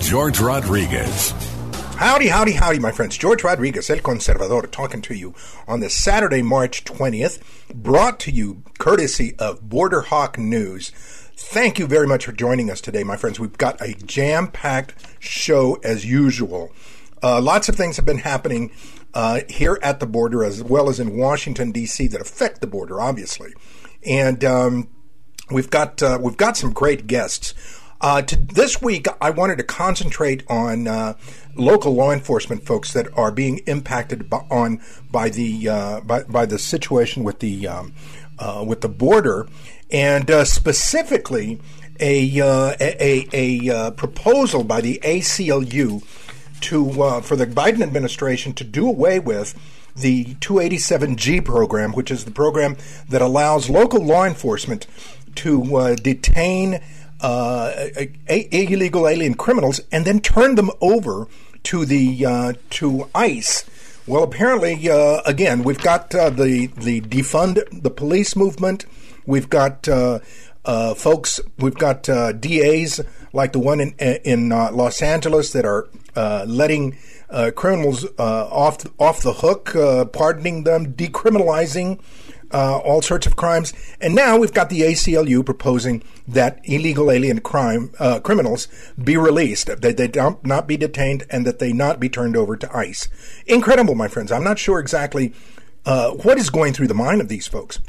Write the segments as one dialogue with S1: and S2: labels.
S1: George Rodriguez.
S2: Howdy, howdy, howdy, my friends. George Rodriguez, El Conservador, talking to you on this Saturday, March 20th, brought to you courtesy of Border Hawk News. Thank you very much for joining us today, my friends. We've got a jam packed show as usual. Uh, lots of things have been happening uh, here at the border as well as in Washington, D.C., that affect the border, obviously. And um, we've, got, uh, we've got some great guests. Uh, to, this week, I wanted to concentrate on uh, local law enforcement folks that are being impacted by, on by the uh, by, by the situation with the um, uh, with the border, and uh, specifically a uh, a, a, a proposal by the ACLU to for the Biden administration to do away with the 287G program, which is the program that allows local law enforcement to detain uh, illegal alien criminals and then turn them over to the uh, to ICE. Well, apparently, uh, again, we've got uh, the the defund the police movement. We've got uh, uh, folks. We've got DAs like the one in in Los Angeles that are letting criminals off off the hook, pardoning them, decriminalizing uh, all sorts of crimes. And now we've got the ACLU proposing that illegal alien crime uh, criminals be released, that they don't, not be detained, and that they not be turned over to ICE. Incredible, my friends. I'm not sure exactly uh, what is going through the mind of these folks.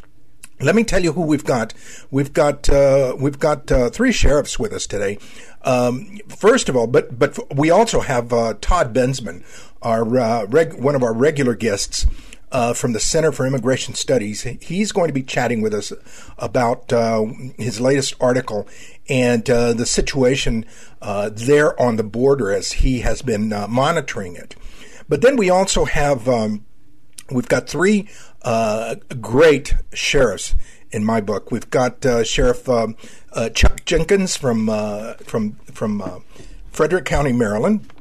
S2: Let me tell you who we've got. We've got uh, we've got uh, three sheriffs with us today. Um, first of all, but but we also have uh, Todd Bensman, our reg- one of our regular guests uh, from the Center for Immigration Studies. He's going to be chatting with us about uh, his latest article and uh, the situation uh, there on the border as he has been uh, monitoring it. But then we also have um, we've got three uh, great sheriffs in my book. We've got Sheriff um, Chuck Jenkins from from from Frederick County, Maryland.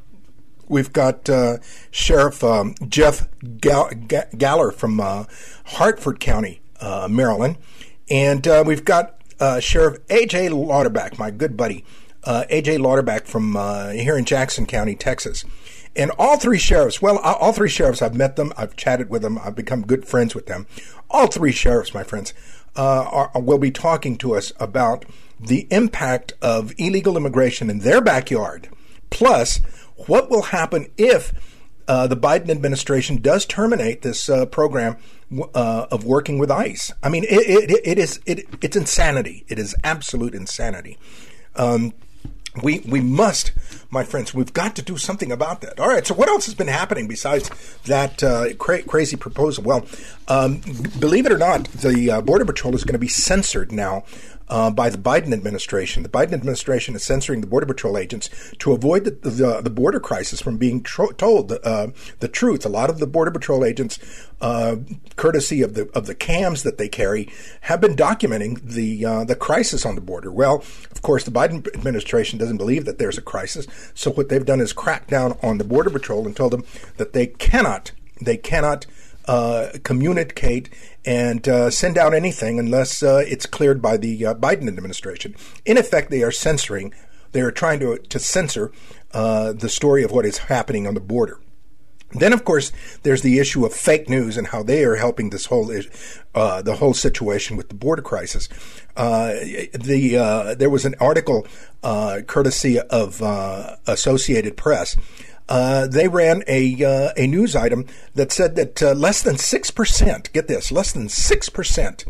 S2: We've got uh, Sheriff um, Jeff Gall- Gahler from uh, Harford County, uh, Maryland. And uh, we've got uh, Sheriff A.J. Louderback, my good buddy, uh, A.J. Louderback from here in Jackson County, Texas. And all three sheriffs, well, all three sheriffs, I've met them, I've chatted with them, I've become good friends with them. All three sheriffs, my friends, are, will be talking to us about the impact of illegal immigration in their backyard, plus what will happen if uh, the Biden administration does terminate this uh, program uh, of working with ICE? I mean, it, it, it is it, it's insanity. It is absolute insanity. Um, we we must, my friends, we've got to do something about that. All right. So, what else has been happening besides that uh, cra- crazy proposal? Well, um, believe it or not, the uh, Border Patrol is going to be censored now uh, by the Biden administration. The Biden administration is censoring the Border Patrol agents to avoid the, the, the border crisis from being tro- told uh, the truth. A lot of the Border Patrol agents, uh, courtesy of the of the cams that they carry, have been documenting the uh, the crisis on the border. Well, of course, the Biden administration doesn't believe that there's a crisis, so what they've done is crack down on the Border Patrol and told them that they cannot they cannot uh, communicate and uh, send out anything unless uh, it's cleared by the uh, Biden administration. In effect, they are censoring, they are trying to, to censor uh, the story of what is happening on the border. Then, of course, there's the issue of fake news and how they are helping this whole uh, the whole situation with the border crisis. Uh, the uh, there was an article courtesy of Associated Press uh, they ran a uh, a news item that said that uh, less than six percent, get this, less than six percent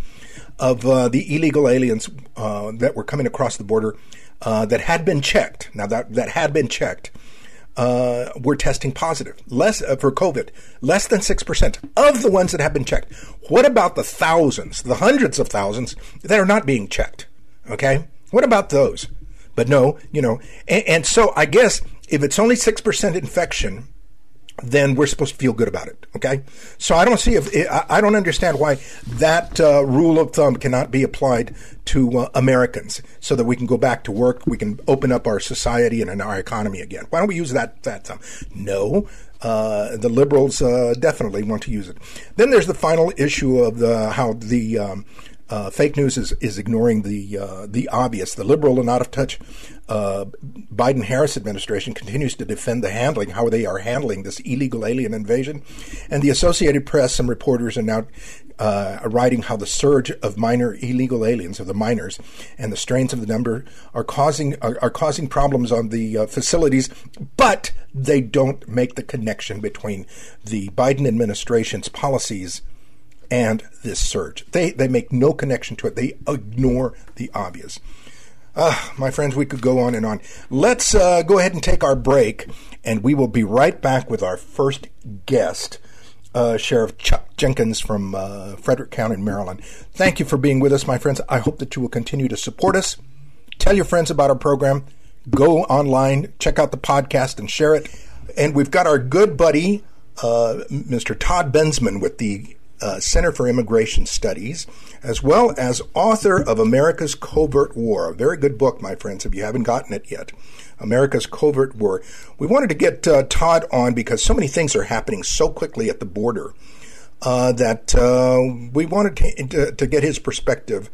S2: of uh, the illegal aliens uh, that were coming across the border that had been checked. Now that that had been checked. were testing positive, less for COVID. Less than six percent of the ones that have been checked. What about the thousands, the hundreds of thousands that are not being checked? Okay, what about those? But no, you know, and, and so I guess if it's only 6% infection, then we're supposed to feel good about it. Okay, so I don't see if I don't understand why that uh, rule of thumb cannot be applied to uh, Americans, so that we can go back to work, we can open up our society and our economy again. Why don't we use that that thumb? No. Uh, the liberals uh, definitely want to use it. Then there's the final issue of the how the um, uh, fake news is, is ignoring the uh, the obvious. The liberal and out of touch uh, Biden Harris administration continues to defend the handling, how they are handling this illegal alien invasion, and the Associated Press and reporters are now uh, writing how the surge of minor illegal aliens, of the minors, and the strains of the number are causing are, are causing problems on the uh, facilities, but they don't make the connection between the Biden administration's policies and this surge. They they make no connection to it. They ignore the obvious. Uh, my friends, we could go on and on. Let's uh, go ahead and take our break, and we will be right back with our first guest, uh, Sheriff Chuck Jenkins from uh, Frederick County, Maryland. Thank you for being with us, my friends. I hope that you will continue to support us. Tell your friends about our program. Go online, check out the podcast, and share it. And we've got our good buddy, uh, Mr. Todd Bensman, with the uh, Center for Immigration Studies, as well as author of America's Covert War. A very good book, my friends, if you haven't gotten it yet. America's Covert War. We wanted to get uh, Todd on because so many things are happening so quickly at the border uh, that uh, we wanted to, to, to, get his perspective,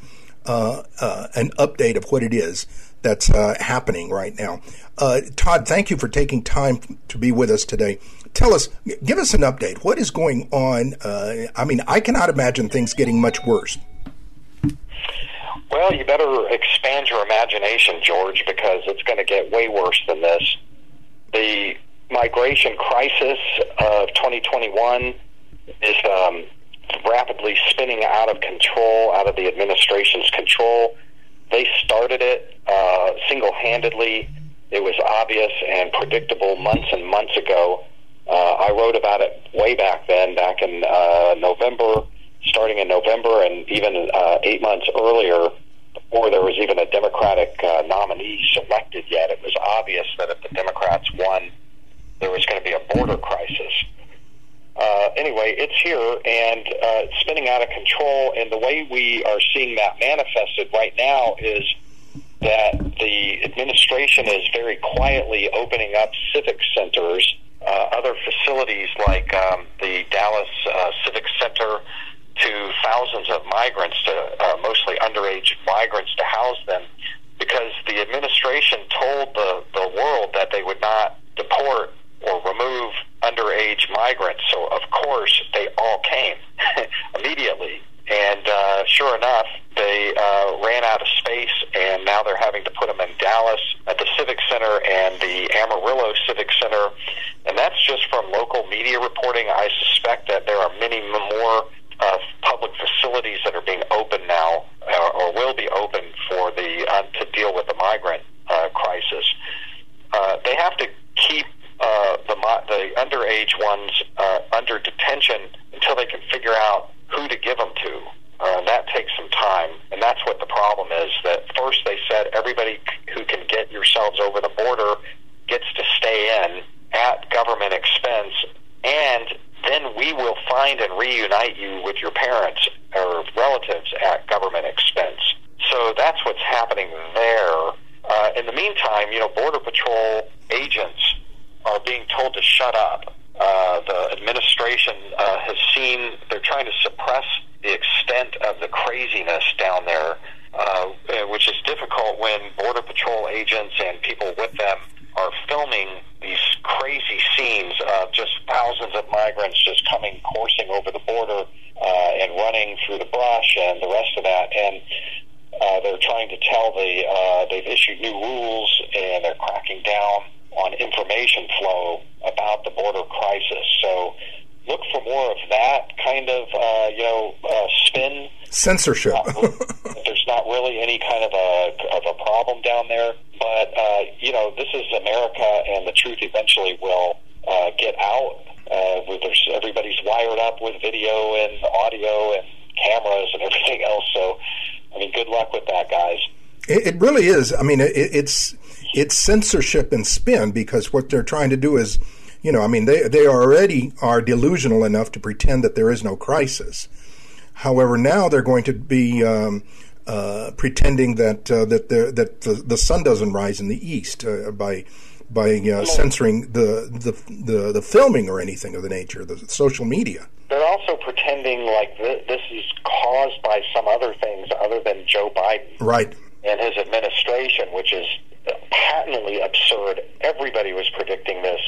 S2: uh, uh, an update of what it is that's happening right now. Todd, thank you for taking time to be with us today tell us, give us an update. What is going on? Uh, I mean, I cannot imagine things getting much worse.
S3: Well, you better expand your imagination, George, because it's going to get way worse than this. The migration crisis of 2021 is um, rapidly spinning out of control, out of the administration's control. They started it uh, single handedly. It was obvious and predictable months and months ago uh, I wrote about it way back then, back in uh, November, starting in November, and even uh, eight months earlier, before there was even a Democratic uh, nominee selected yet. It was obvious that if the Democrats won, there was going to be a border crisis. Uh, anyway, it's here and uh, spinning out of control. And the way we are seeing that manifested right now is that the administration is very quietly opening up civic centers uh, other facilities like um, the Dallas uh, Civic Center to thousands of migrants, to uh, mostly underage migrants, to house them, because the administration told the, the world that they would not deport or remove underage migrants. So, of course, they all came immediately. And uh, sure enough, they uh, ran out of space, and now they're having to put them in Dallas at the Civic Center and the Amarillo Civic Center. And that's just from local media reporting. I suspect that there are many more uh, public facilities that are being opened now, uh, or will be open for the uh, to deal with the migrant uh, crisis. Uh, they have to keep uh, the the underage ones uh, under detention until they can figure out who to give them to. Uh, that takes some time, and that's what the problem is. That first they said everybody who can get yourselves over the border gets to stay in at government expense, and then we will find and reunite you with your parents or relatives at government expense. So that's what's happening there. Uh, in the meantime, you know, Border Patrol agents are being told to shut up uh, the administration uh, has seen, they're trying to suppress the extent of the craziness down there, uh, which is difficult when Border Patrol agents and people with them are filming these crazy scenes of just thousands of migrants just coming coursing over the border uh, and running through the brush and the rest of that. And uh, they're trying to tell the, uh, they've issued new rules and they're cracking down on information flow about the border crisis. So look for more of that kind of uh, you know uh, spin
S2: censorship.
S3: there's not really any kind of a of a problem down there, but uh, you know this is America, and the truth eventually will uh, get out. Uh, there's everybody's wired up with video and audio and cameras and everything else. So, I mean, good luck with that, guys.
S2: It, it really is. I mean, it, it's it's censorship and spin because what they're trying to do is, you know, I mean, they they already are delusional enough to pretend that there is no crisis. However, now they're going to be um, uh, pretending that uh, that the, that the, the, sun doesn't rise in the east uh, by by uh, censoring the, the, the the filming or anything of the nature, the social media.
S3: They're also pretending like th- this is caused by some other things other than Joe Biden,
S2: right,
S3: and his administration, which is patently absurd. Everybody was predicting this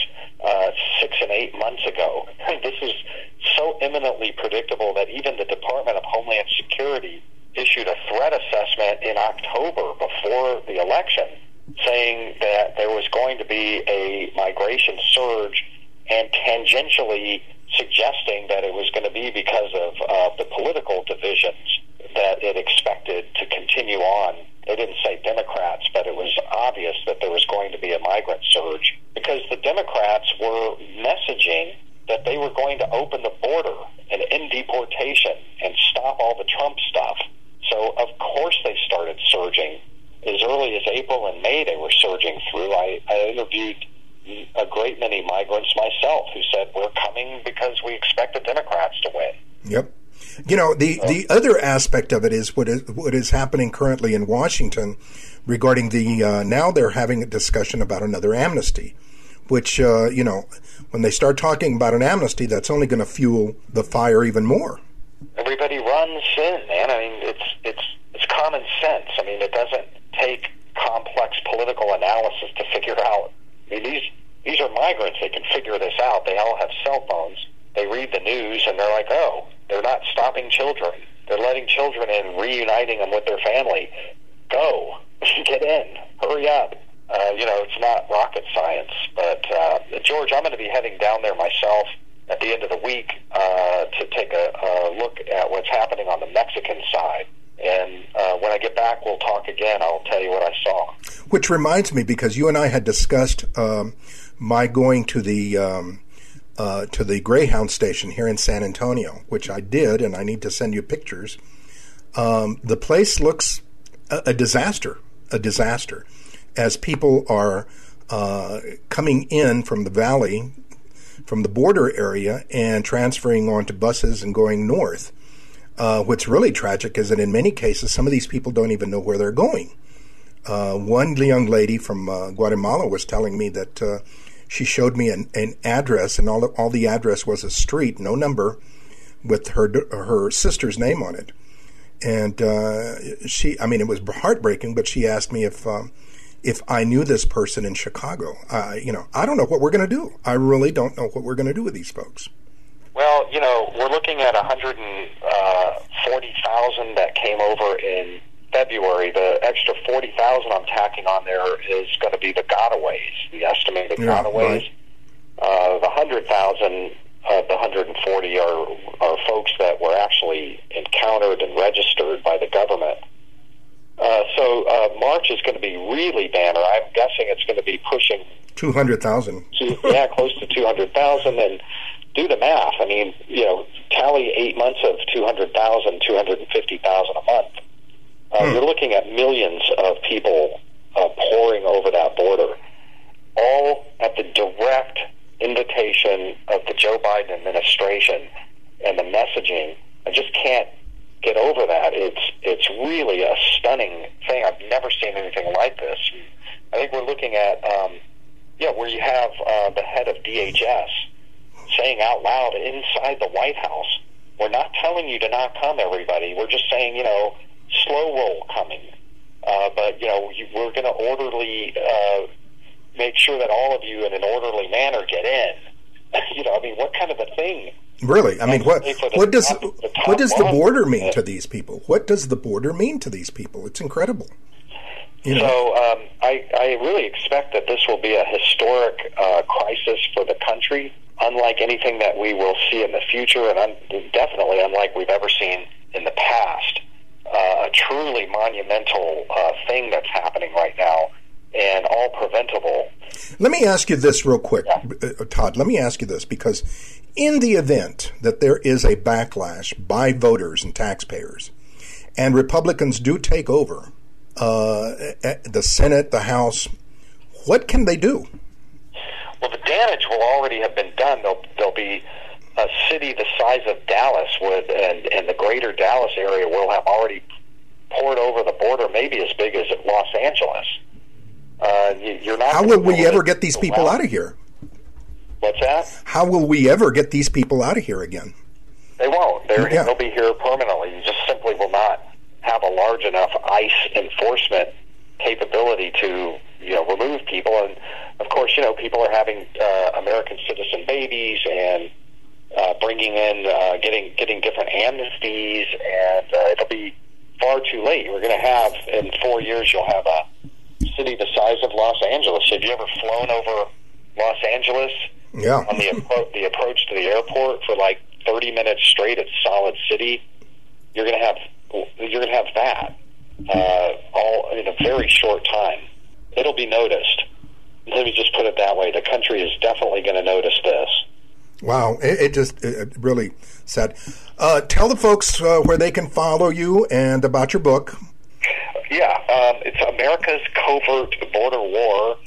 S3: uh, six and eight months ago. this is so imminently predictable that even the Department of Homeland Security issued a threat assessment in October before the election saying that there was going to be a migration surge and tangentially suggesting that it was going to be because of uh, the political divisions that it expected to continue on. They didn't say Democrats, but it was obvious that there was going to be a migrant surge because the Democrats were messaging that they were going to open the border and end deportation and stop all the Trump stuff. So, of course, they started surging. As early as April and May, they were surging through. I, I interviewed a great many migrants myself who said, We're coming because we expect the Democrats to win.
S2: Yep. You know, the, the other aspect of it is what is what is happening currently in Washington regarding the uh, now they're having a discussion about another amnesty, which uh, you know when they start talking about an amnesty, that's only going to fuel the fire even more.
S3: Everybody runs in, man. I mean, it's it's it's common sense. I mean, it doesn't take complex political analysis to figure out. I mean, these these are migrants. They can figure this out. They all have cell phones. They read the news and they're like, oh, they're not stopping children. They're letting children in, reuniting them with their family. Go, get in, hurry up. Uh, you know, it's not rocket science. But uh, George, I'm going to be heading down there myself at the end of the week uh, to take a, a look at what's happening on the Mexican side. And uh, when I get back, we'll talk again. I'll tell you what I saw.
S2: Which reminds me, because you and I had discussed um, my going to the um, uh, to the Greyhound station here in San Antonio, which I did, and I need to send you pictures. Um, the place looks a, a, disaster, a disaster, as people are uh, coming in from the valley, from the border area, and transferring onto buses and going north. Uh, what's really tragic is that in many cases, some of these people don't even know where they're going. Uh, one young lady from uh, Guatemala was telling me that uh, she showed me an, an address, and all the, all the address was a street, no number, with her her sister's name on it. And uh, she, I mean, it was heartbreaking. But she asked me if um, if I knew this person in Chicago. Uh, you know, I don't know what we're going to do. I really don't know what we're going to do with these folks.
S3: Well, you know, we're looking at 140,000 uh, that came over in February, the extra 40,000 I'm tacking on there is going to be the gotaways, the estimated yeah, gotaways. Right. Uh, the 100,000 of the 140 are, are folks that were actually encountered and registered by the government. Uh, so uh, March is going to be really banner. I'm guessing it's going to be pushing
S2: 200,000.
S3: yeah, close to 200,000. And do the math. I mean, you know, tally eight months of 200,000, 250,000 a month uh, hmm. You're looking at millions of people uh, pouring over that border, all at the direct invitation of the Joe Biden administration and the messaging. I just can't get over that. It's it's really a stunning thing. I've never seen anything like this. I think we're looking at um, yeah, where you have uh, the head of DHS saying out loud inside the White House, "We're not telling you to not come, everybody. We're just saying, you know, slow roll coming. Uh, but you know, we're going to orderly uh, make sure that all of you, in an orderly manner, get in. you know, I mean, what kind of a thing?
S2: Really, I mean, what what does top, what does the border mean to these people? What does the border mean to these people? It's incredible.
S3: You know? So um, I, I really expect that this will be a historic uh, crisis for the country, unlike anything that we will see in the future, and un- definitely unlike we've ever seen in the past uh, a truly monumental uh, thing that's happening right now and all preventable.
S2: Let me ask you this real quick, yeah. Uh, Todd. Let me ask you this because in the event that there is a backlash by voters and taxpayers, and Republicans do take over uh, the Senate, the House. What can they do?
S3: Well, the damage will already have been done. There'll, there'll be a city the size of Dallas would, and, and the greater Dallas area will have already poured over the border, maybe as big as Los Angeles. Uh, you, are not.
S2: How will we ever get these people out of here?
S3: What's that?
S2: How will we ever get these people out of here again?
S3: They won't. They're, yeah. They'll be here permanently. You just simply will not have a large enough ICE enforcement capability to you know remove people. And of course, you know people are having uh, American citizen babies and uh, bringing in uh, getting getting different amnesties, and uh, it'll be far too late. We're going to have in four years. You'll have a city the size of Los Angeles. Have you ever flown over Los Angeles?
S2: Yeah.
S3: on the appro- the approach to the airport for like 30 minutes straight at Solid City, you're going to have you're going to have that uh, all in a very short time. It'll be noticed. Let me just put it that way. The country is definitely going to notice this.
S2: Wow, it, it just it really sad. Uh, tell the folks uh, where they can follow you and about your book.
S3: Yeah, um, it's America's Covert Border War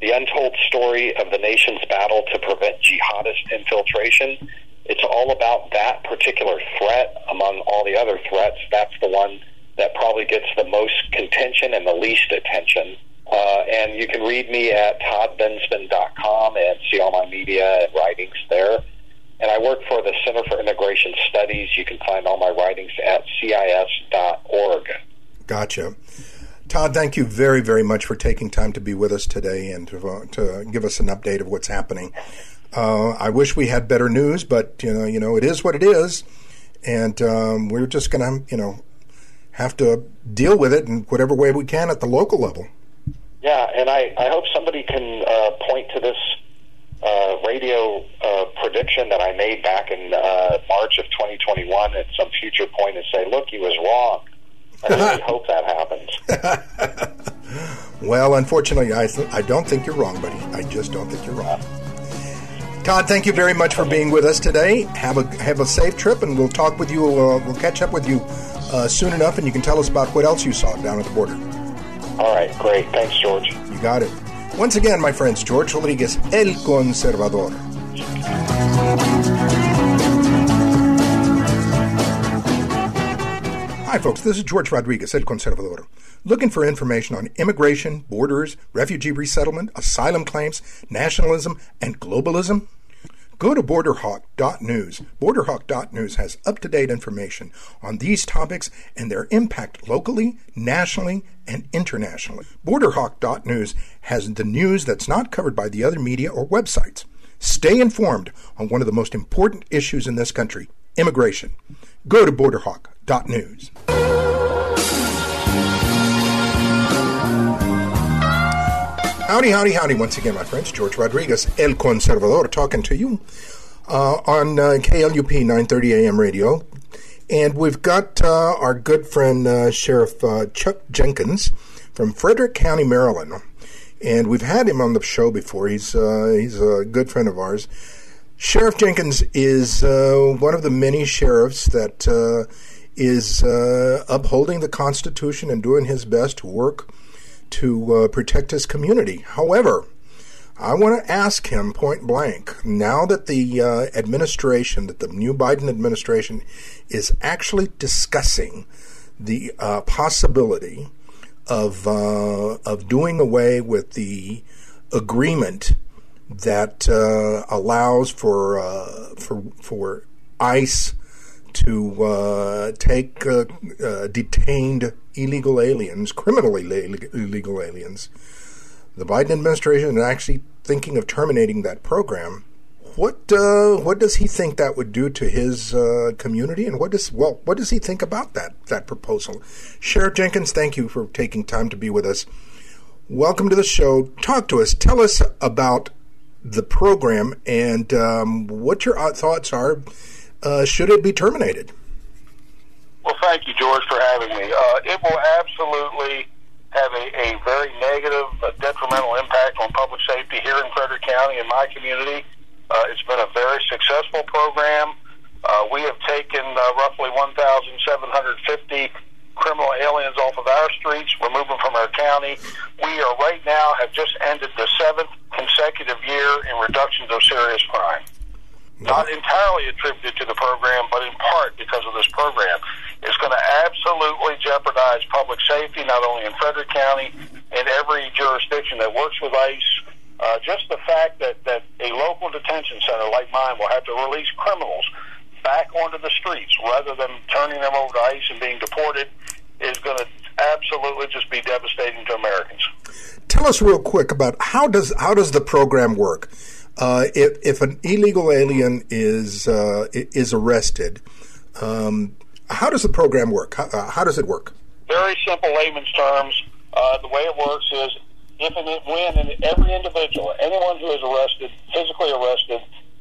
S3: The Untold Story of the Nation's Battle to Prevent Jihadist Infiltration. It's all about that particular threat among all the other threats. That's the one that probably gets the most contention and the least attention. Uh, and you can read me at toddbensman.com and see all my media and writings there. And I work for the Center for Immigration Studies. You can find all my writings at cis.org.
S2: Gotcha. Todd, thank you very, very much for taking time to be with us today and to, uh, to give us an update of what's happening. Uh, I wish we had better news, but you know, you know, it is what it is, and um, we're just going to, you know, have to deal with it in whatever way we can at the local level.
S3: Yeah, and I, I hope somebody can uh, point to this uh, radio uh, prediction that I made back in uh, March of 2021 at some future point and say, look, he was wrong. I really hope that
S2: happens. well, unfortunately, I, th- I don't think you're wrong, buddy. I just don't think you're wrong. Todd, thank you very much for being with us today. Have a have a safe trip, and we'll talk with you. Uh, we'll catch up with you uh, soon enough, and you can tell us about what else you saw down at the border.
S3: All right, great. Thanks, George.
S2: You got it. Once again, my friends, George Rodriguez, El Conservador. Hi, folks. This is George Rodriguez, El Conservador. Looking for information on immigration, borders, refugee resettlement, asylum claims, nationalism, and globalism? Go to borderhawk.news. Borderhawk.news has up to date information on these topics and their impact locally, nationally, and internationally. Borderhawk.news has the news that's not covered by the other media or websites. Stay informed on one of the most important issues in this country immigration. Go to borderhawk.news. Howdy, howdy, howdy, once again, my friends. George Rodriguez, El Conservador, talking to you uh, on uh, KLUP 930 AM radio. And we've got uh, our good friend, uh, Sheriff uh, Chuck Jenkins from Frederick County, Maryland. And we've had him on the show before. He's, uh, he's a good friend of ours. Sheriff Jenkins is one of the many sheriffs that is upholding the Constitution and doing his best to work to uh, protect his community. However, I want to ask him point blank now that the uh, administration, that the new Biden administration is actually discussing the uh, possibility of uh, of doing away with the agreement that uh, allows for uh, for for ICE to uh, take uh, uh, detained illegal aliens, criminally illegal aliens. The Biden administration is actually thinking of terminating that program. What uh, what does he think that would do to his uh, community, and what does well what does he think about that that proposal? Sheriff Jenkins, thank you for taking time to be with us. Welcome to the show. Talk to us. Tell us about the program and um, what your thoughts are uh, should it be terminated?
S4: Well, thank you, George, for having me. Uh, it will absolutely have a, a very negative, uh, detrimental impact on public safety here in Frederick County and my community. Uh, it's been a very successful program. Uh, we have taken uh, roughly 1,750 criminal aliens off of our streets, remove them from our county. We are right now have just ended the seventh consecutive year in reductions of serious crime. Not entirely attributed to the program, but in part because of this program. It's going to absolutely jeopardize public safety, not only in Frederick County, in every jurisdiction that works with ICE. Uh, just the fact that, that a local detention center like mine will have to release criminals back onto the streets rather than turning them over to ICE and being deported is going to absolutely just be devastating to Americans.
S2: Tell us real quick about how does how does the program work? Uh, if if an illegal alien is uh, is arrested, um, how does the program work? How, uh, how, does it work?
S4: Very simple layman's terms. Uh, the way it works is if and when every individual, anyone who is arrested, physically arrested,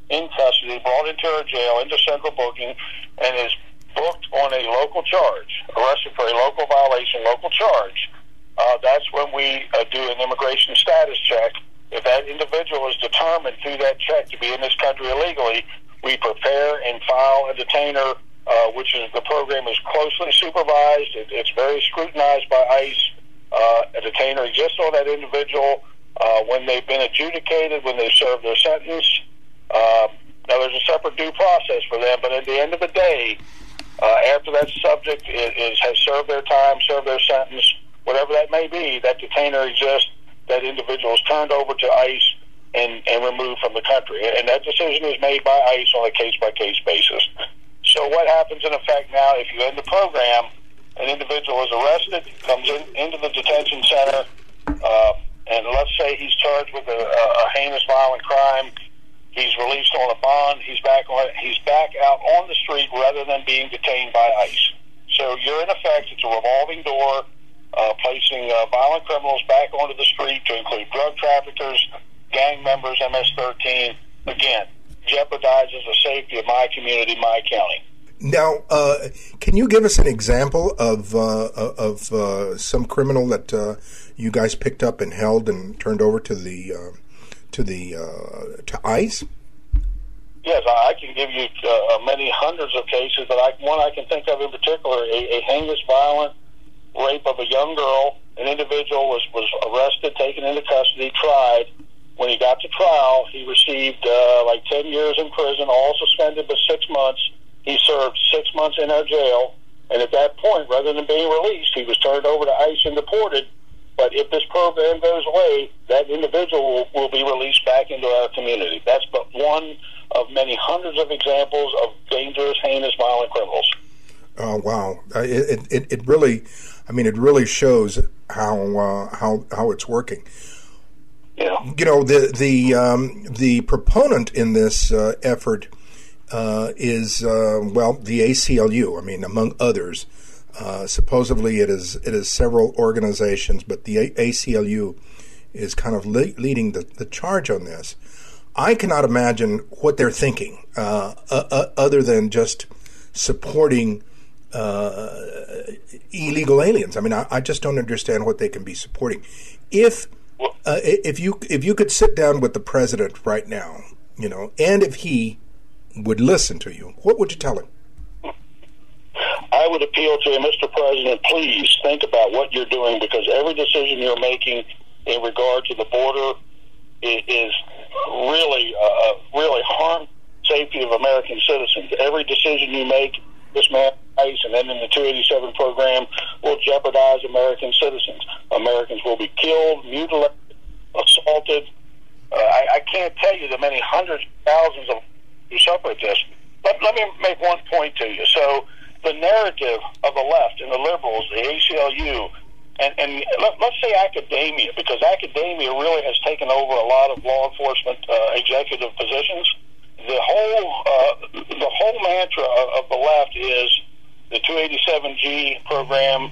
S4: in custody, brought into a jail, into central booking, and is booked on a local charge, arrested for a local violation, local charge, uh, that's when we do an immigration status check. If that individual is determined through that check to be in this country illegally, we prepare and file a detainer, uh, which is the program is closely supervised. It, it's very scrutinized by ICE. Uh, a detainer exists on that individual uh, when they've been adjudicated, when they've served their sentence. Uh, now, there's a separate due process for them, but at the end of the day, uh, after that subject is, is has served their time, served their sentence, whatever that may be, that detainer exists, that individual is turned over to ICE and, and removed from the country. And that decision is made by ICE on a case by case basis. So, what happens in effect now if you end the program? An individual is arrested, comes in, into the detention center, uh, and let's say he's charged with a, a heinous violent crime He's released on a bond. He's back on. He's back out on the street rather than being detained by ICE. So you're in effect. It's a revolving door, uh, placing uh, violent criminals back onto the street to include drug traffickers, gang members, MS-13. Again, jeopardizes the safety of my community, my county.
S2: Now, uh, can you give us an example of uh, of uh, some criminal that uh, you guys picked up and held and turned over to the uh, to the uh, to ICE?
S4: Yes, I can give you uh, many hundreds of cases, but I, one I can think of in particular: a, a heinous, violent rape of a young girl. An individual was was arrested, taken into custody, tried. When he got to trial, he received uh, like ten years in prison, all suspended but six months. He served six months in our jail, and at that point, rather than being released, he was turned over to ICE and deported but if this program goes away, that individual will, will be released back into our community. That's but one of many hundreds of examples of dangerous, heinous, violent criminals.
S2: Oh wow! Uh, it, it it really, I mean, it really shows how uh, how how it's working.
S4: Yeah.
S2: You know the the um, the proponent in this uh, effort uh, is uh, well the ACLU. I mean, among others. Uh, supposedly, it is it is several organizations, but the ACLU is kind of le- leading the, the charge on this. I cannot imagine what they're thinking, uh, other than just supporting uh, illegal aliens. I mean, I, I, just don't understand what they can be supporting. If if you if you could sit down with the president right now, you know, and if he would listen to you, what would you tell him?
S4: I would appeal to him, Mr. President, please think about what you're doing because every decision you're making in regard to the border is, really, uh, uh, really harm safety of American citizens. Every decision you make, this man ICE and in the 287 program will jeopardize American citizens. Americans will be killed, mutilated, assaulted. Uh, I, I can't tell you the many hundreds, thousands of who suffer this. But let me make one point to you. So the narrative of the left and the liberals, the ACLU, and, and let, us say academia, because academia really has taken over a lot of law enforcement uh, executive positions. The whole uh, the whole mantra of, of the left is the 287G program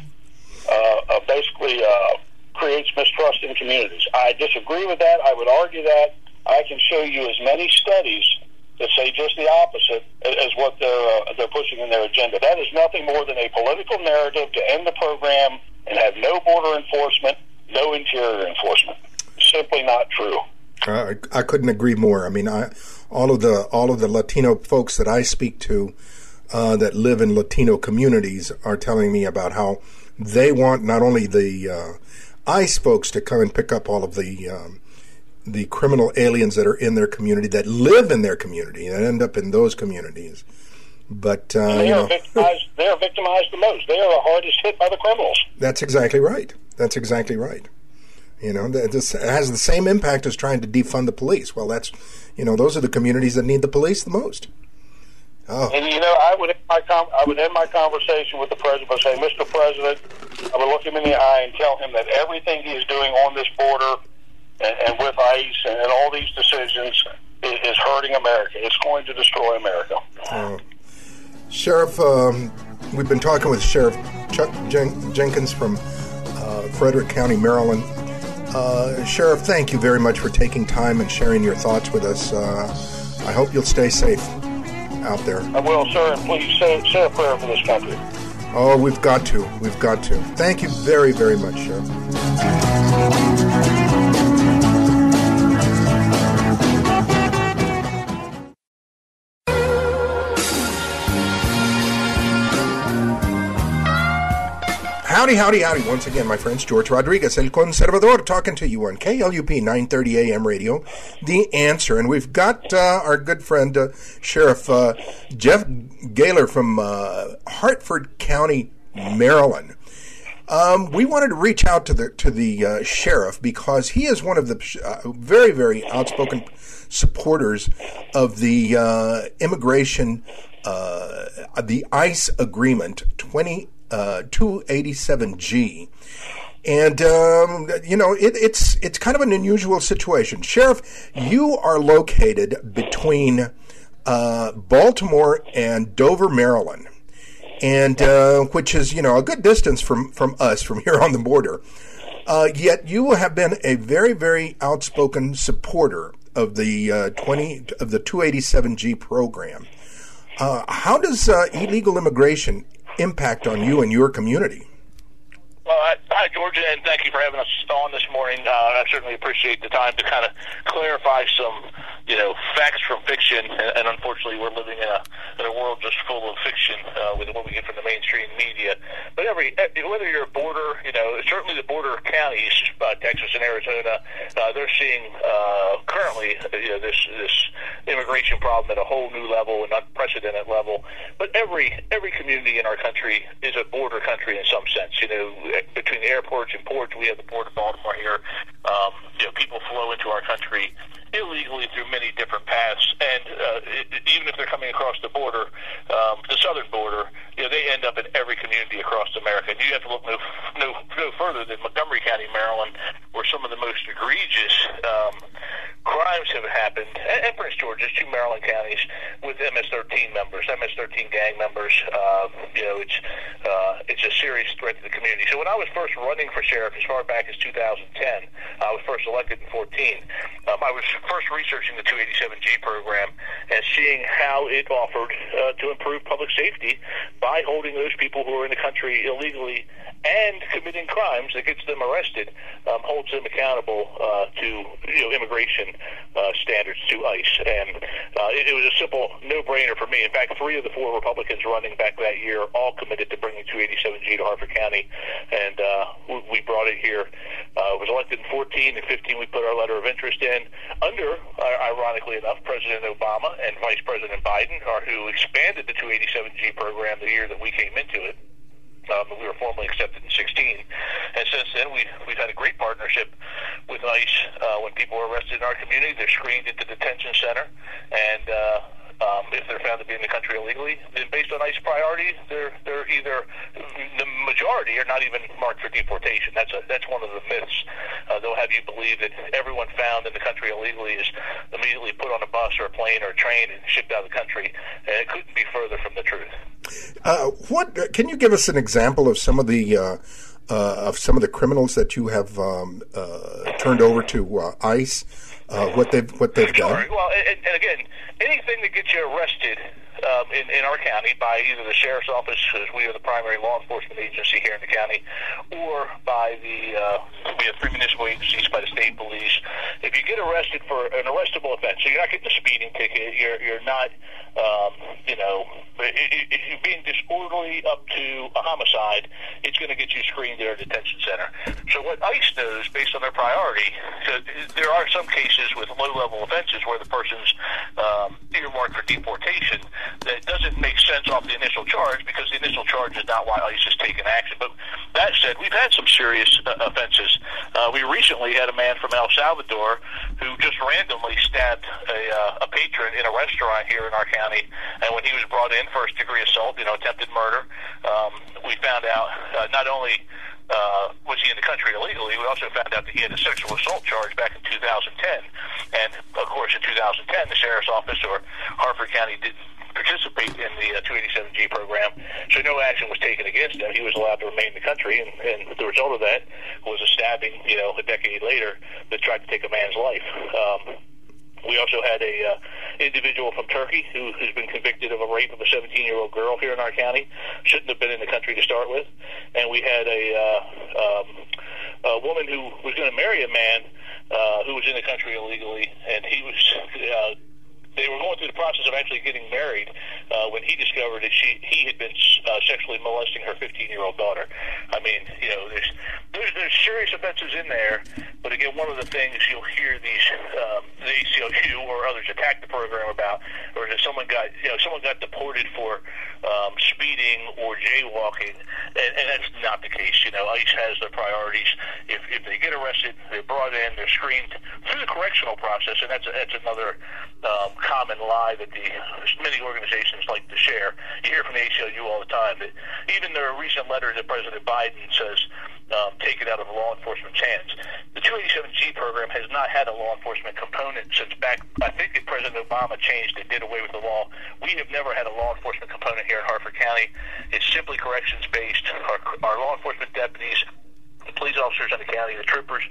S4: uh, uh, basically uh, creates mistrust in communities. I disagree with that. I would argue that I can show you as many studies that say just the opposite as what they're uh, they're pushing in their agenda. That is nothing more than a political narrative to end the program and have no border enforcement, no interior enforcement. Simply not true.
S2: Uh, I, I couldn't agree more. I mean, I, all of the all of the Latino folks that I speak to uh, that live in Latino communities are telling me about how they want not only the uh, ICE folks to come and pick up all of the um, the criminal aliens that are in their community that live in their community and end up in those communities. But uh,
S4: they
S2: you
S4: are
S2: know,
S4: victimized. They are victimized the most. They are the hardest hit by the criminals.
S2: that's exactly right. That's exactly right. You know, that this has the same impact as trying to defund the police. Well, that's you know, those are the communities that need the police the most. Oh,
S4: And you know, I would end my com- I would end my conversation with the president by saying, "Mr. President," I would look him in the eye and tell him that everything he is doing on this border and, and with ICE and, and all these decisions is, is hurting America. It's going to destroy America.
S2: uh, Sheriff, um, we've been talking with Sheriff Chuck Jen- Jenkins from uh, Frederick County, Maryland. Uh, Sheriff, thank you very much for taking time and sharing your thoughts with us. Uh, I hope you'll stay safe out there.
S4: I will, sir, and please say, say a prayer for this country.
S2: Oh, we've got to. We've got to. Thank you very, very much, Sheriff. Howdy, howdy, howdy. Once again, my friends, George Rodriguez, El Conservador, talking to you on KLUP 930 AM radio, The Answer. And we've got uh, our good friend, uh, Sheriff uh, Jeff Gahler from uh, Harford County, Maryland. Um, we wanted to reach out to the to the uh, sheriff because he is one of the uh, very very outspoken supporters of the uh, immigration uh, the ICE agreement twenty uh, two eighty seven G. And um, you know it, it's it's kind of an unusual situation. Sheriff, you are located between uh, Baltimore and Dover, Maryland and uh, which is you know a good distance from from us from here on the border. Uh, yet you have been a very very outspoken supporter of the uh, twenty of the two eighty seven G program. Uh, how does uh, illegal immigration impact on you and your community?
S5: Well, hi, Georgia, and thank you for having us on this morning. Uh, I certainly appreciate the time to kind of clarify some, you know, facts from fiction. And, and unfortunately, we're living in a in a world just full of fiction uh, with what we get from the mainstream media. But every whether you're a border, you know, certainly the border counties, uh, Texas and Arizona, uh, they're seeing uh, currently, uh, you know, this this immigration problem at a whole new level, an unprecedented level. But every every community in our country is a border country in some sense. You know, between airports and ports, we have the port of Baltimore here. Um, you know, people flow into our country illegally through many different paths, and uh, it, even if they're coming across the border, um, the southern border, you know, they end up in every community across America. And you have to look no, no, no further than Montgomery County, Maryland, where some of the most egregious um, crimes have happened, and, and Prince George's, two Maryland counties, with MS-13 members, MS-13 gang members. Uh, you know, it's uh, it's a serious threat to the community. So when I was first running for sheriff, as far back as 2010, I was first elected in 14. Um, I was first researching the 287G program and seeing how it offered uh, to improve public safety by holding those people who are in the country illegally and committing crimes that gets them arrested, um, holds them accountable uh, to you know immigration uh, standards to ICE, and uh, it, it was a simple no-brainer for me. In fact, three of the four Republicans running back that year all committed to bringing 287G to Harford County, and uh, we, we brought it here. Uh, was elected in 14 and 15. We put our letter of interest in under, uh, ironically enough, President Obama and Vice President Biden, are who expanded the 287G program the year that we came into it. Um, we were formally accepted in 16, and since then we we've had a great partnership with ICE. Uh, when people are arrested in our community, they're screened at the detention center, and uh, um, if they're found to be in the country illegally, then based on ICE priority, they're they're either the majority are not even marked for deportation. That's a that's one of the myths. Uh, they'll have you believe that everyone found in the country illegally is immediately put on a bus or a plane or a train and shipped out of the country. And it couldn't be further from the truth.
S2: Uh, what can you give us an example of some of the uh, uh, of some of the criminals that you have um, uh, turned over to uh, ICE? Uh, what they've what they've
S5: Sure.
S2: done?
S5: Well, and, and again, anything that gets you arrested um, in, in our county by either the sheriff's office, because we are the primary law enforcement agency here in the county, or by the uh, we have three municipal agencies by the state police. If you get arrested for an arrestable offense, so you're not getting a speeding ticket, you're you're not um, you know, if you're being disorderly up to a homicide, it's going to get you screened at our detention center. So what ICE knows, based on their priority, so there are some cases with low-level offenses where the person's um, earmarked for deportation that doesn't make sense off the initial charge because the initial charge is not why ICE is taking action. But that said, we've had some serious uh, offenses. Uh, we recently had a man from El Salvador who just randomly stabbed a, uh, a patron in a restaurant here in our county, and when he was brought in, first degree assault, you know, attempted murder, um, we found out uh, not only uh, was he in the country illegally, we also found out that he had a sexual assault charge back in 2010. And of course, in 2010, the sheriff's office or Harford County didn't participate in the uh, 287G program, so no action was taken against him. He was allowed to remain in the country, and, and the result of that was a stabbing, you know, a decade later that tried to take a man's life. Um, we also had a uh, individual from Turkey who has been convicted of a rape of a 17-year-old girl here in our county. Shouldn't have been in the country to start with. And we had a, uh, um, a woman who was going to marry a man uh, who was in the country illegally, and he was. Uh, they were going through the process of actually getting married uh, when he discovered that she he had been uh, sexually molesting her 15 year old daughter. I mean, you know, there's, there's there's serious offenses in there, but again, one of the things you'll hear these um, the ACLU or others attack the program about, or that someone got you know someone got deported for um, speeding or jaywalking, and, and that's not the case. You know, ICE has their priorities. If if they get arrested, they're brought in, they're screened through the correctional process, and that's that's another um, common lie that the many organizations like to share. You hear from the ACLU all the time that even their recent letter to President Biden says um, take it out of law enforcement's hands. The 287G program has not had a law enforcement component since back, I think that President Obama changed it, did away with the law. We have never had a law enforcement component here in Harford County. It's simply corrections based. Our, our law enforcement deputies the police officers in the county, the troopers,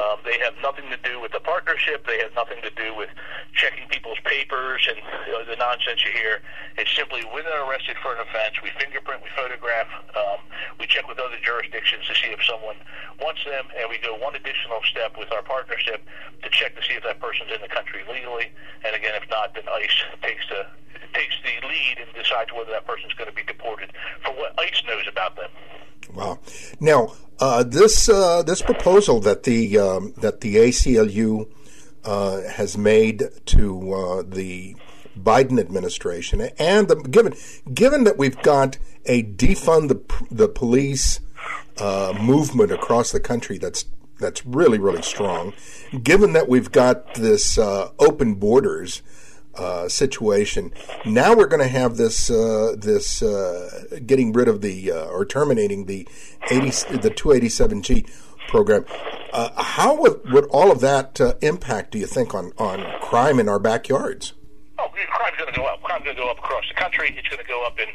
S5: um, they have nothing to do with the partnership. They have nothing to do with checking people's papers and you know, the nonsense you hear. It's simply when they're arrested for an offense, we fingerprint, we photograph, um, we check with other jurisdictions to see if someone wants them, and we go one additional step with our partnership to check to see if that person's in the country legally. And again, if not, then ICE takes the takes the lead and decides whether that person's going to be deported for what ICE knows about them.
S2: Wow. Now, uh, this uh, this proposal that the um, that the ACLU uh, has made to uh, the Biden administration, and the, given given that we've got a defund the the police uh, movement across the country that's that's really really strong, given that we've got this uh, open borders uh, situation. Now we're going to have this uh, this uh, getting rid of the uh, or terminating the eighty the two eighty seven G program. Uh, how would, would all of that uh, impact? Do you think on on crime in our backyards?
S5: Oh, crime's going to go up. Crime's going to go up across the country. It's going to go up in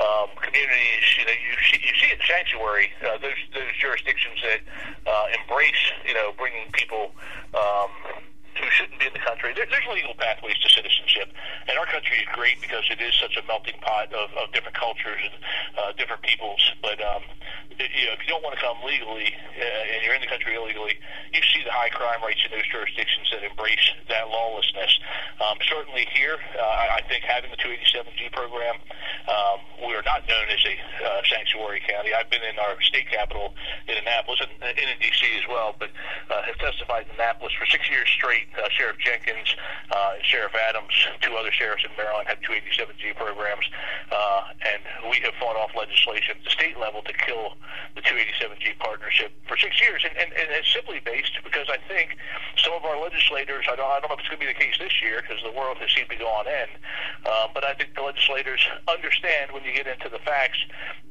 S5: um, communities. You know, you see, you see it in sanctuary. Uh, those those jurisdictions that uh, embrace, you know, bringing people um, who shouldn't be in the country. There, there's legal pathways to citizenship, and our country is great because it is such a melting pot of, of different cultures and uh, different peoples. But um, you know, if you don't want to come legally uh, and you're in the country illegally, you see the high crime rates in those jurisdictions that embrace that lawlessness. Um, certainly here, uh, I think having the 287G program, um, we are not known as a uh, sanctuary county. I've been in our state capital in Annapolis and, and in D.C. as well, but uh, have testified in Annapolis for six years straight uh, Sheriff Jenkins uh, and Sheriff Adams, two other sheriffs in Maryland, have 287G programs, uh, and we have fought off legislation at the state level to kill the 287G partnership for six years, and, and, and it's simply based because I think some of our legislators, I don't, I don't know if it's going to be the case this year because the world has seemed to go on end, um, but I think the legislators understand when you get into the facts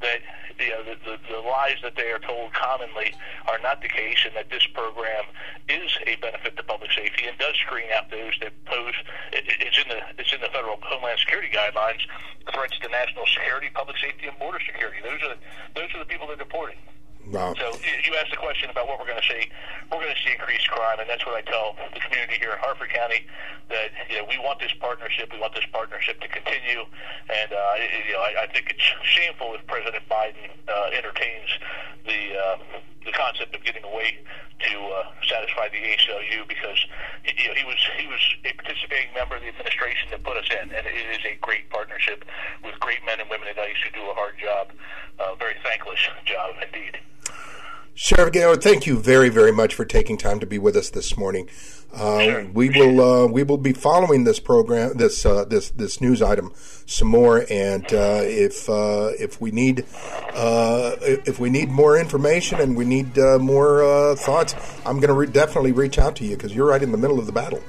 S5: that you know, the, the, the lies that they are told commonly are not the case, and that this program is a benefit to public safety and does screen out those that pose. It, it's in the it's in the federal Homeland Security guidelines threats to national security, public safety, and border security. Those are those are the people they're deporting.
S2: Wow.
S5: So you asked the question about what we're going to see. We're going to see increased crime, and that's what I tell the community here in Harford County that you know we want this partnership. We want this partnership to continue, and uh, you know I, I think it's shameful if President Biden uh, entertains the uh, the concept of getting away to uh, satisfy the ACLU because you know he was he was a participating member of the administration that put us in, and it is a great partnership with great men and women at ICE who do a hard job, uh, very thankless job indeed.
S2: Sheriff Gahler, thank you very, very much for taking time to be with us this morning. Uh,
S5: Sure.
S2: We will uh, we will be following this program, this uh, this this news item, some more. And uh, if uh, if we need uh, if we need more information and we need uh, more uh, thoughts, I'm going to re- definitely reach out to you because you're right in the middle of the battle.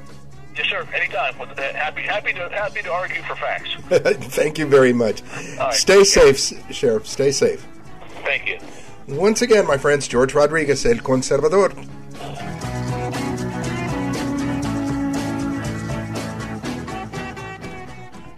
S5: Yes, sir. Anytime. Uh, Happy, happy to happy to argue for facts.
S2: Thank you very much.
S5: right.
S2: Stay safe, Sheriff. Stay safe.
S5: Thank you.
S2: Once again, my friends, George Rodriguez, El Conservador.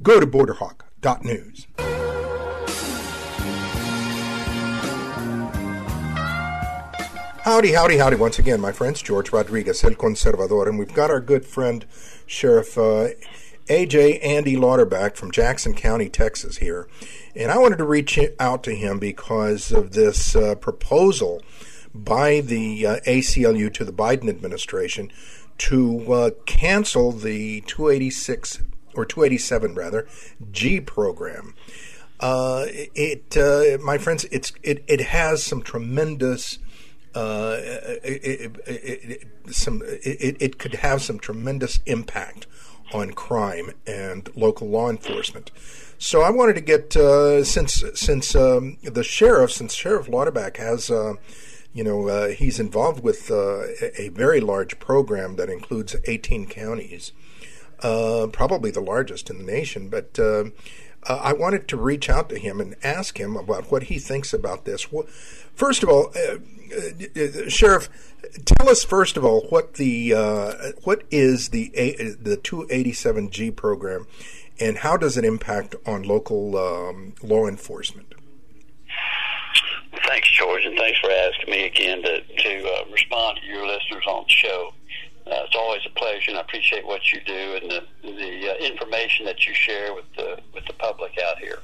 S2: Go to borderhawk.news. Howdy, howdy, howdy once again, my friends. George Rodriguez, El Conservador, and we've got our good friend, Sheriff uh, AJ Andy Louderback from Jackson County, Texas, here. And I wanted to reach out to him because of this uh, proposal by the uh, ACLU to the Biden administration to uh, cancel the 286 or 287 rather G program. Uh, it, uh, my friends, it's it, it has some tremendous uh, it, it, it, some it, it could have some tremendous impact on crime and local law enforcement. So I wanted to get uh, since since um, the sheriff since Sheriff Louderback has uh, you know uh, he's involved with uh, a very large program that includes 18 counties, probably the largest in the nation, but. Uh, uh, I wanted to reach out to him and ask him about what he thinks about this. Wh- First of all, uh, uh, uh, Sheriff, tell us first of all what the uh, what is the A- the 287G program, and how does it impact on local um, law enforcement?
S6: Thanks, George, and thanks for asking me again to, to uh, respond to your listeners on the show. Always a pleasure, and I appreciate what you do and the, the uh, information that you share with the with the public out here.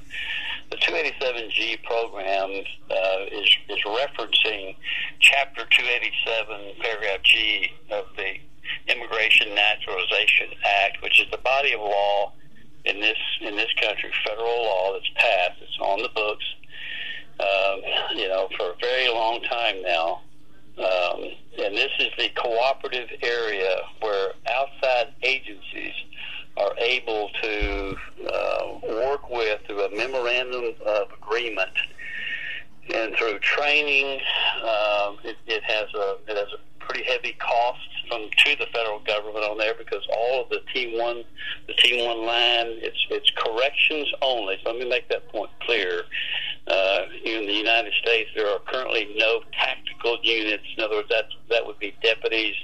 S6: The 287G program uh, is is referencing Chapter 287, Paragraph G of the Immigration Naturalization Act, which is the body of law in this in this country, federal law that's passed. It's on the books um, you know, for a very long time now. Um, and this is the cooperative area where outside agencies are able to uh, work with through a memorandum of agreement and through training. Um, it, it has a it has a pretty heavy cost from to the federal government on there because all of the T1, the T1 line, it's it's corrections only. So let me make that point clear. Uh, in the United States, there are currently no tactical units. In other words, that that would be deputies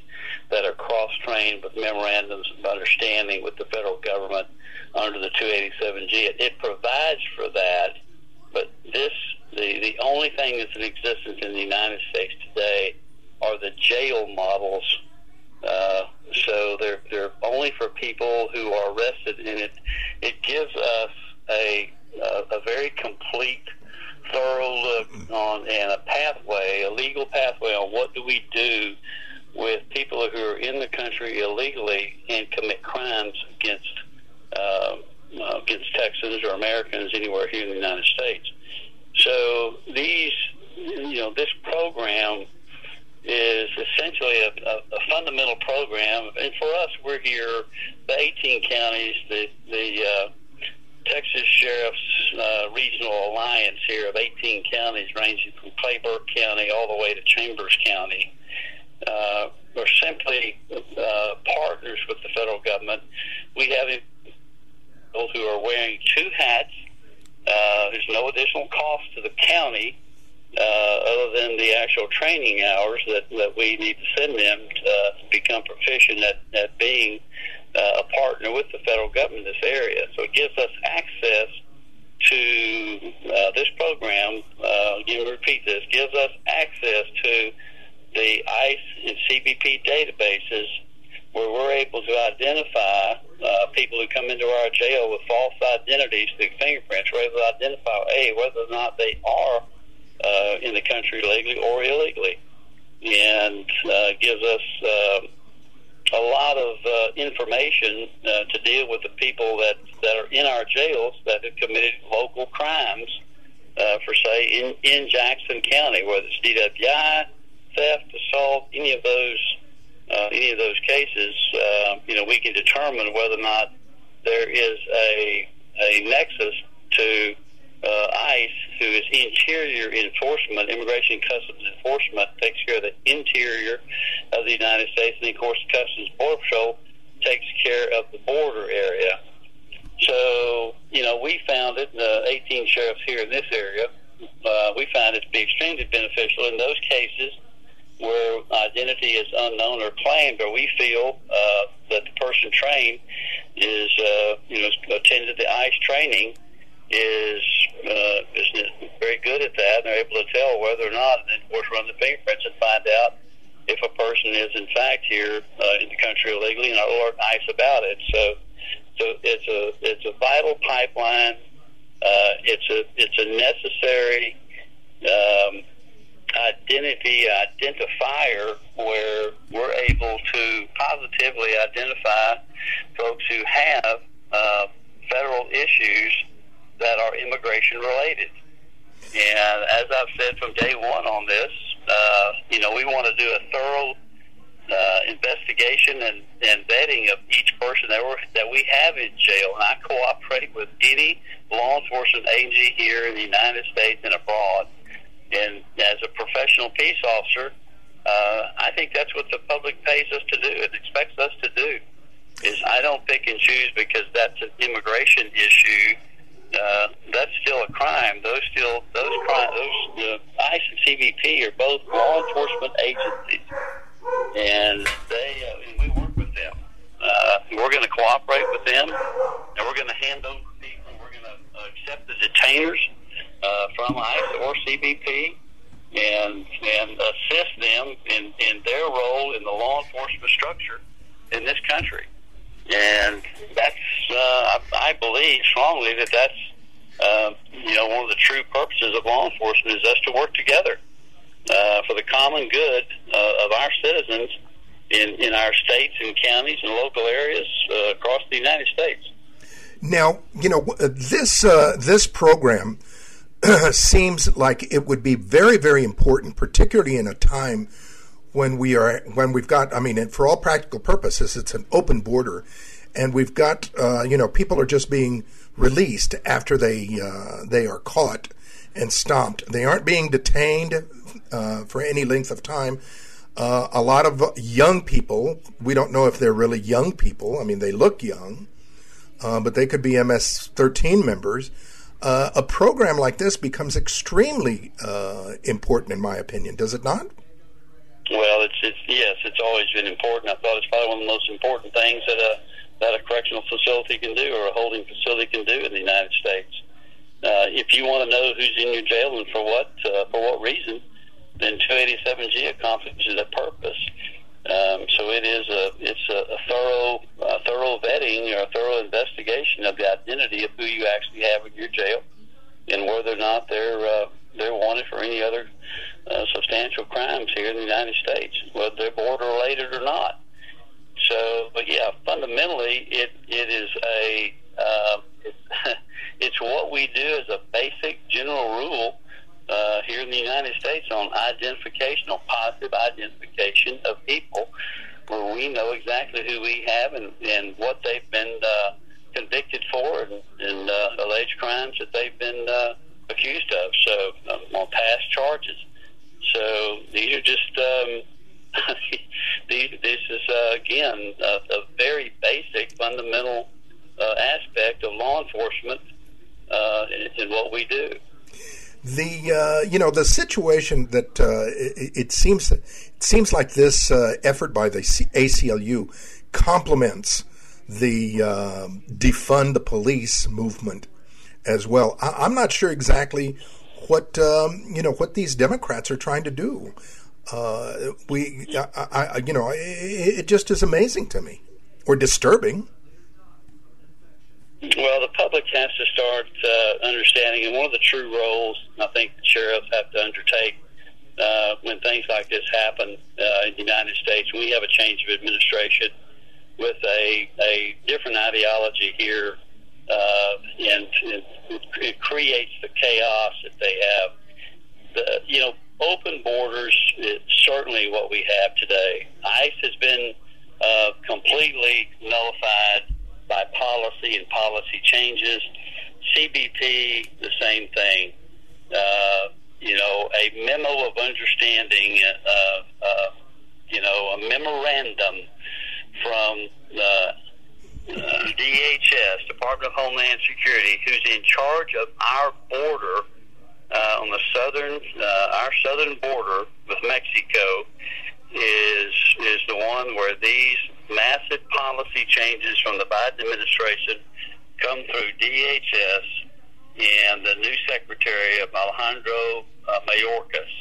S6: that are cross-trained with memorandums of understanding with the federal government under the 287G. It, it provides for that, but this the the only thing that's in existence in the United States today are the jail models. Uh, so they're they're only for people who are arrested, and it it gives us a a, a very complete thorough look on and a pathway, a legal pathway on what do we do with people who are in the country illegally and commit crimes against uh, uh, against Texans or Americans anywhere here in the United States. So these, you know, this program is essentially a, a, a fundamental program, and for us, we're here, the 18 counties, the the uh, Texas Sheriff's uh, regional alliance here of 18 counties, ranging from Kleberg County all the way to Chambers County. Uh, we're simply uh, partners with the federal government. We have people who are wearing two hats. Uh, there's no additional cost to the county uh, other than the actual training hours that, that we need to send them to uh, become proficient at, at being uh, a partner with the federal government in this area. So it gives us access to uh, this program. Uh, again, repeat this gives us access to the ICE and CBP databases where we're able to identify uh, people who come into our jail with false identities through fingerprints. We're able to identify a whether or not they are uh, in the country legally or illegally, and uh, gives us. Uh, a lot of uh, information uh, to deal with the people that, that are in our jails that have committed local crimes, uh, for say in, in Jackson County, whether it's DWI, theft, assault, any of those uh, any of those cases, uh, you know, we can determine whether or not there is a a nexus to uh, ICE, who is interior enforcement, immigration customs enforcement, takes care of the interior of the United States, and of course, Customs Border Patrol takes care of the border area. So, you know, we found it, the 18 sheriffs here in this area, uh, we found it to be extremely beneficial in those cases where identity is unknown or claimed, or we feel uh, that the person trained is, uh, you know, attended the ICE training is uh, is very good at that. They're able to tell whether or not, and then of course run the fingerprints and find out if a person is in fact here uh, in the country illegally, and alert ICE about it. So, so it's a it's a vital pipeline. Uh, it's a it's a necessary um, identity identifier where we're able to positively identify folks who have uh, federal issues that are immigration related. And as I've said from day one on this, uh, you know, we want to do a thorough uh, investigation and, and vetting of each person that, we're, that we have in jail. And I cooperate with any law enforcement agency here in the United States and abroad. And as a professional peace officer, uh, I think that's what the public pays us to do and expects us to do. Is I don't pick and choose because that's an immigration issue uh, that's still a crime. Those still those crime those uh, ICE and CBP are both law enforcement agencies, and they uh, and we work with them. Uh, we're going to cooperate with them, and we're going to hand over people. We're going to accept the detainers uh, from ICE or CBP, and and assist them in in their role in the law enforcement structure in this country. And that's, uh, I believe strongly that that's, uh, you know, one of the true purposes of law enforcement is us to work together uh, for the common good uh, of our citizens in, in our states and counties and local areas uh, across the United States.
S2: Now, you know, this uh, this program seems like it would be very, very important, particularly in a time when we are when we've got I mean for all practical purposes it's an open border. And we've got uh, you know people are just being released after they uh, they are caught and stomped. They aren't being detained uh, for any length of time. Uh, a lot of young people we don't know if they're really young people. I mean they look young uh, but they could be MS-13 members. Uh, a program like this becomes extremely important in my opinion. Does it not
S6: well, it's, it's yes, it's always been important. I thought it's probably one of the most important things that a that a correctional facility can do or a holding facility can do in the United States. Uh, if you want to know who's in your jail and for what uh, for what reason, then 287G accomplishes that purpose. Um, so it is a it's a, a thorough a thorough vetting or a thorough investigation of the identity of who you actually have in your jail and whether or not they're uh, they're wanted for any other uh, substantial crimes here in the United States, whether they're border related or not. So, but yeah, fundamentally, it it is a uh, it's, it's what we do as a basic general rule uh, here in the United States on identification, on positive identification of people, where we know exactly who we have and, and what they've been uh, convicted for and, and uh, alleged crimes that they've been uh, accused of. So um, on past charges. So these are just um, these, this is uh, again a, a very basic, fundamental uh, aspect of law enforcement uh, in, in what we do.
S2: The uh, you know the situation that uh, it, it, seems it seems like this uh, effort by the ACLU complements the uh, defund the police movement as well. I, am not sure exactly what um, you know what these Democrats are trying to do. Uh, we, I, I, you know, it, it just is amazing to me, or disturbing.
S6: Well, the public has to start uh, understanding, and one of the true roles I think sheriffs have to undertake uh, when things like this happen uh, in the United States, we have a change of administration with a, a different ideology here, uh, and, and it creates the chaos that they have. The, you know, open borders is certainly what we have today. ICE has been uh, completely nullified by policy and policy changes. CBP, the same thing. Uh, you know, a memo of understanding, uh, uh, you know, a memorandum from the uh, DHS, Department of Homeland Security, who's in charge of our border uh, on the southern, uh, our southern border with Mexico, is is the one where these massive policy changes from the Biden administration come through DHS and the new secretary of Alejandro uh, Mayorkas,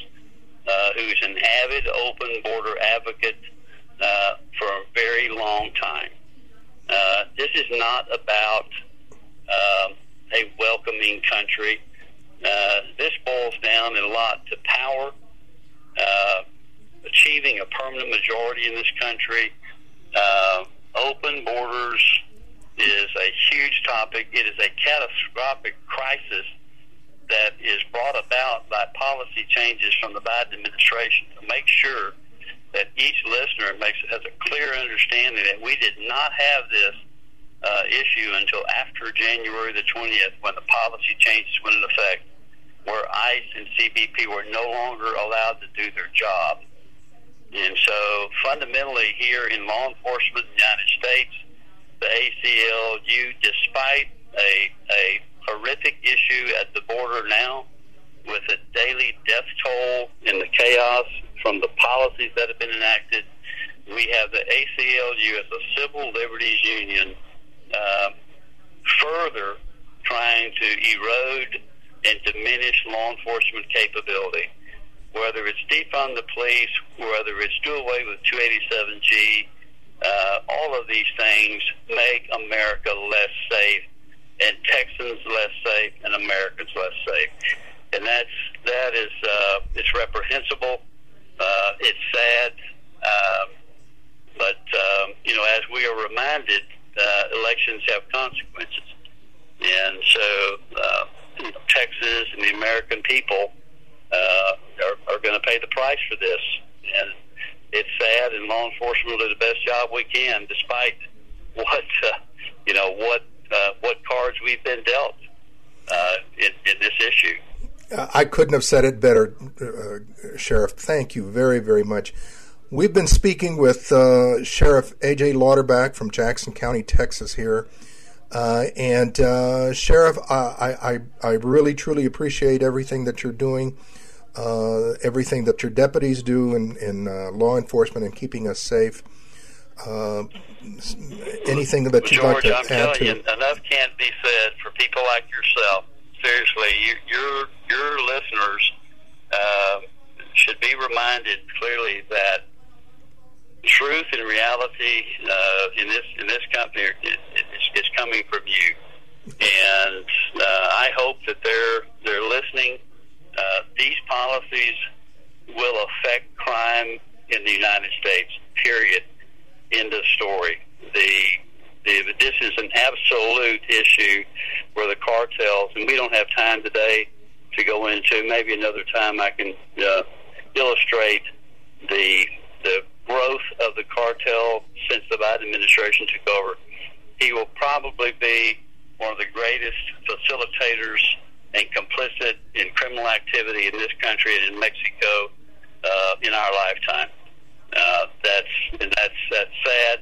S6: uh, who's an avid open border advocate uh, for a very long time. Uh, this is not about um, a welcoming country. Uh, this boils down in a lot to power, uh, achieving a permanent majority in this country. Uh, open borders is a huge topic. It is a catastrophic crisis that is brought about by policy changes from the Biden administration to make sure that each listener makes has a clear understanding that we did not have this uh, issue until after January the 20th when the policy changes went into effect, where ICE and CBP were no longer allowed to do their job. And so fundamentally here in law enforcement in the United States, the ACLU, despite a, a horrific issue at the border now, with a daily death toll in the chaos from the policies that have been enacted. We have the ACLU as a civil liberties union uh, further trying to erode and diminish law enforcement capability. Whether it's defund the police, whether it's do away with 287G, uh, all of these things make America less safe and Texans less safe and Americans less safe. And that's that is uh, it's reprehensible. Uh, it's sad, um, but um, you know, as we are reminded, uh, elections have consequences, and so uh, Texas and the American people uh, are, are going to pay the price for this. And it's sad, and law enforcement will do the best job we can, despite what uh, you know what uh, what cards we've been dealt uh, in, in this issue.
S2: I couldn't have said it better, uh, Sheriff. Thank you very, very much. We've been speaking with uh, Sheriff A.J. Louderback from Jackson County, Texas, here. Uh, and uh, Sheriff, I, I, I really, truly appreciate everything that you're doing, uh, everything that your deputies do in, in uh, law enforcement and keeping us safe. anything that you'd
S6: George,
S2: like to
S6: I'm
S2: add
S6: telling
S2: to?
S6: you, enough can't be said for people like yourself seriously, you, your your listeners uh, should be reminded clearly that truth and reality uh, in this in this company is, coming from you, and uh, I hope that they're they're listening. Uh, these policies will affect crime in the United States. Period. End of story. The the, this is an absolute issue where the cartels, and we don't have time today to go into. Maybe another time I can uh, illustrate the the growth of the cartel since the Biden administration took over. He will probably be one of the greatest facilitators and complicit in criminal activity in this country and in Mexico uh, in our lifetime. Uh, that's and that's that's sad,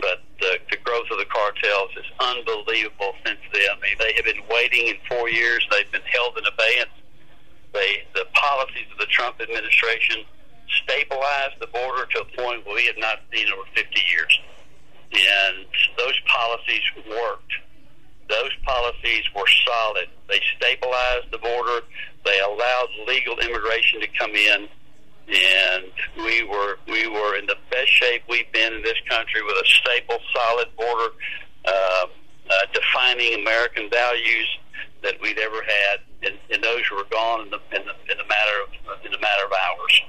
S6: but the, the growth of the cartels is unbelievable since then. I mean, they have been waiting in four years. They've been held in abeyance. They the policies of the Trump administration stabilized the border to a point where we had not seen over 50 years, and those policies worked. Those policies were solid. They stabilized the border. They allowed legal immigration to come in and we were we were in the best shape we've been in this country with a stable, solid border, uh, uh, defining American values that we'd ever had, and, and those were gone in the, in the in the matter of in the matter of hours.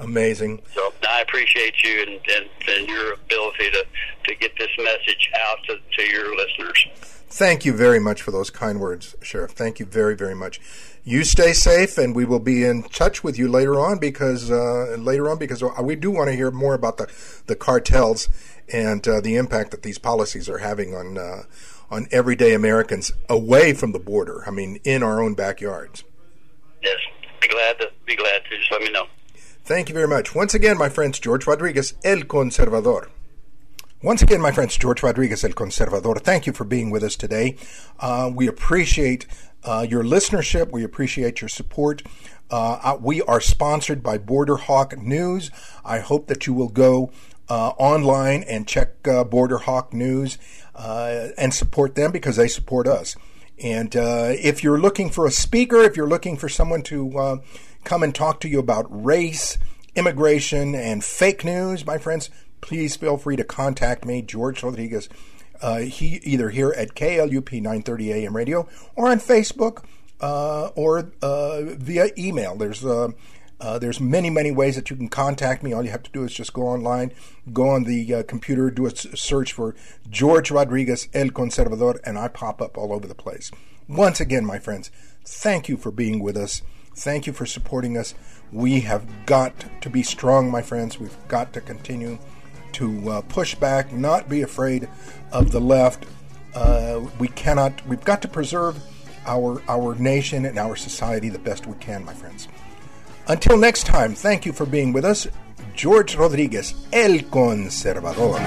S2: Amazing.
S6: So I appreciate you and, and, and your ability to, to get this message out to, to your listeners.
S2: Thank you very much for those kind words, Sheriff. Thank you very, very much. You stay safe, and we will be in touch with you later on because uh, later on because we do want to hear more about the the cartels and uh, the impact that these policies are having on uh, on everyday Americans away from the border. I mean, in our own backyards.
S6: Yes, be glad to be glad to. Just let me know.
S2: Thank you very much. Once again, my friends, George Rodriguez, El Conservador. Once again, my friends, George Rodriguez, El Conservador, thank you for being with us today. Uh, we appreciate uh, your listenership. We appreciate your support. Uh, uh, we are sponsored by Border Hawk News. I hope that you will go uh, online and check uh, Border Hawk News uh, and support them because they support us. And if you're looking for a speaker, if you're looking for someone to come and talk to you about race, immigration, and fake news, my friends, please feel free to contact me, George Rodriguez. Uh, he either here at KLUP 930 AM radio or on Facebook uh, or uh, via email. There's uh, uh, there's many many ways that you can contact me. All you have to do is just go online, go on the computer, do a search for George Rodriguez El Conservador, and I pop up all over the place. Once again, my friends, thank you for being with us. Thank you for supporting us. We have got to be strong, my friends. We've got to continue to uh, push back, not be afraid of the left. Uh, we cannot. We've got to preserve our our nation and our society the best we can, my friends. Until next time, thank you for being with us. George Rodriguez, El Conservador.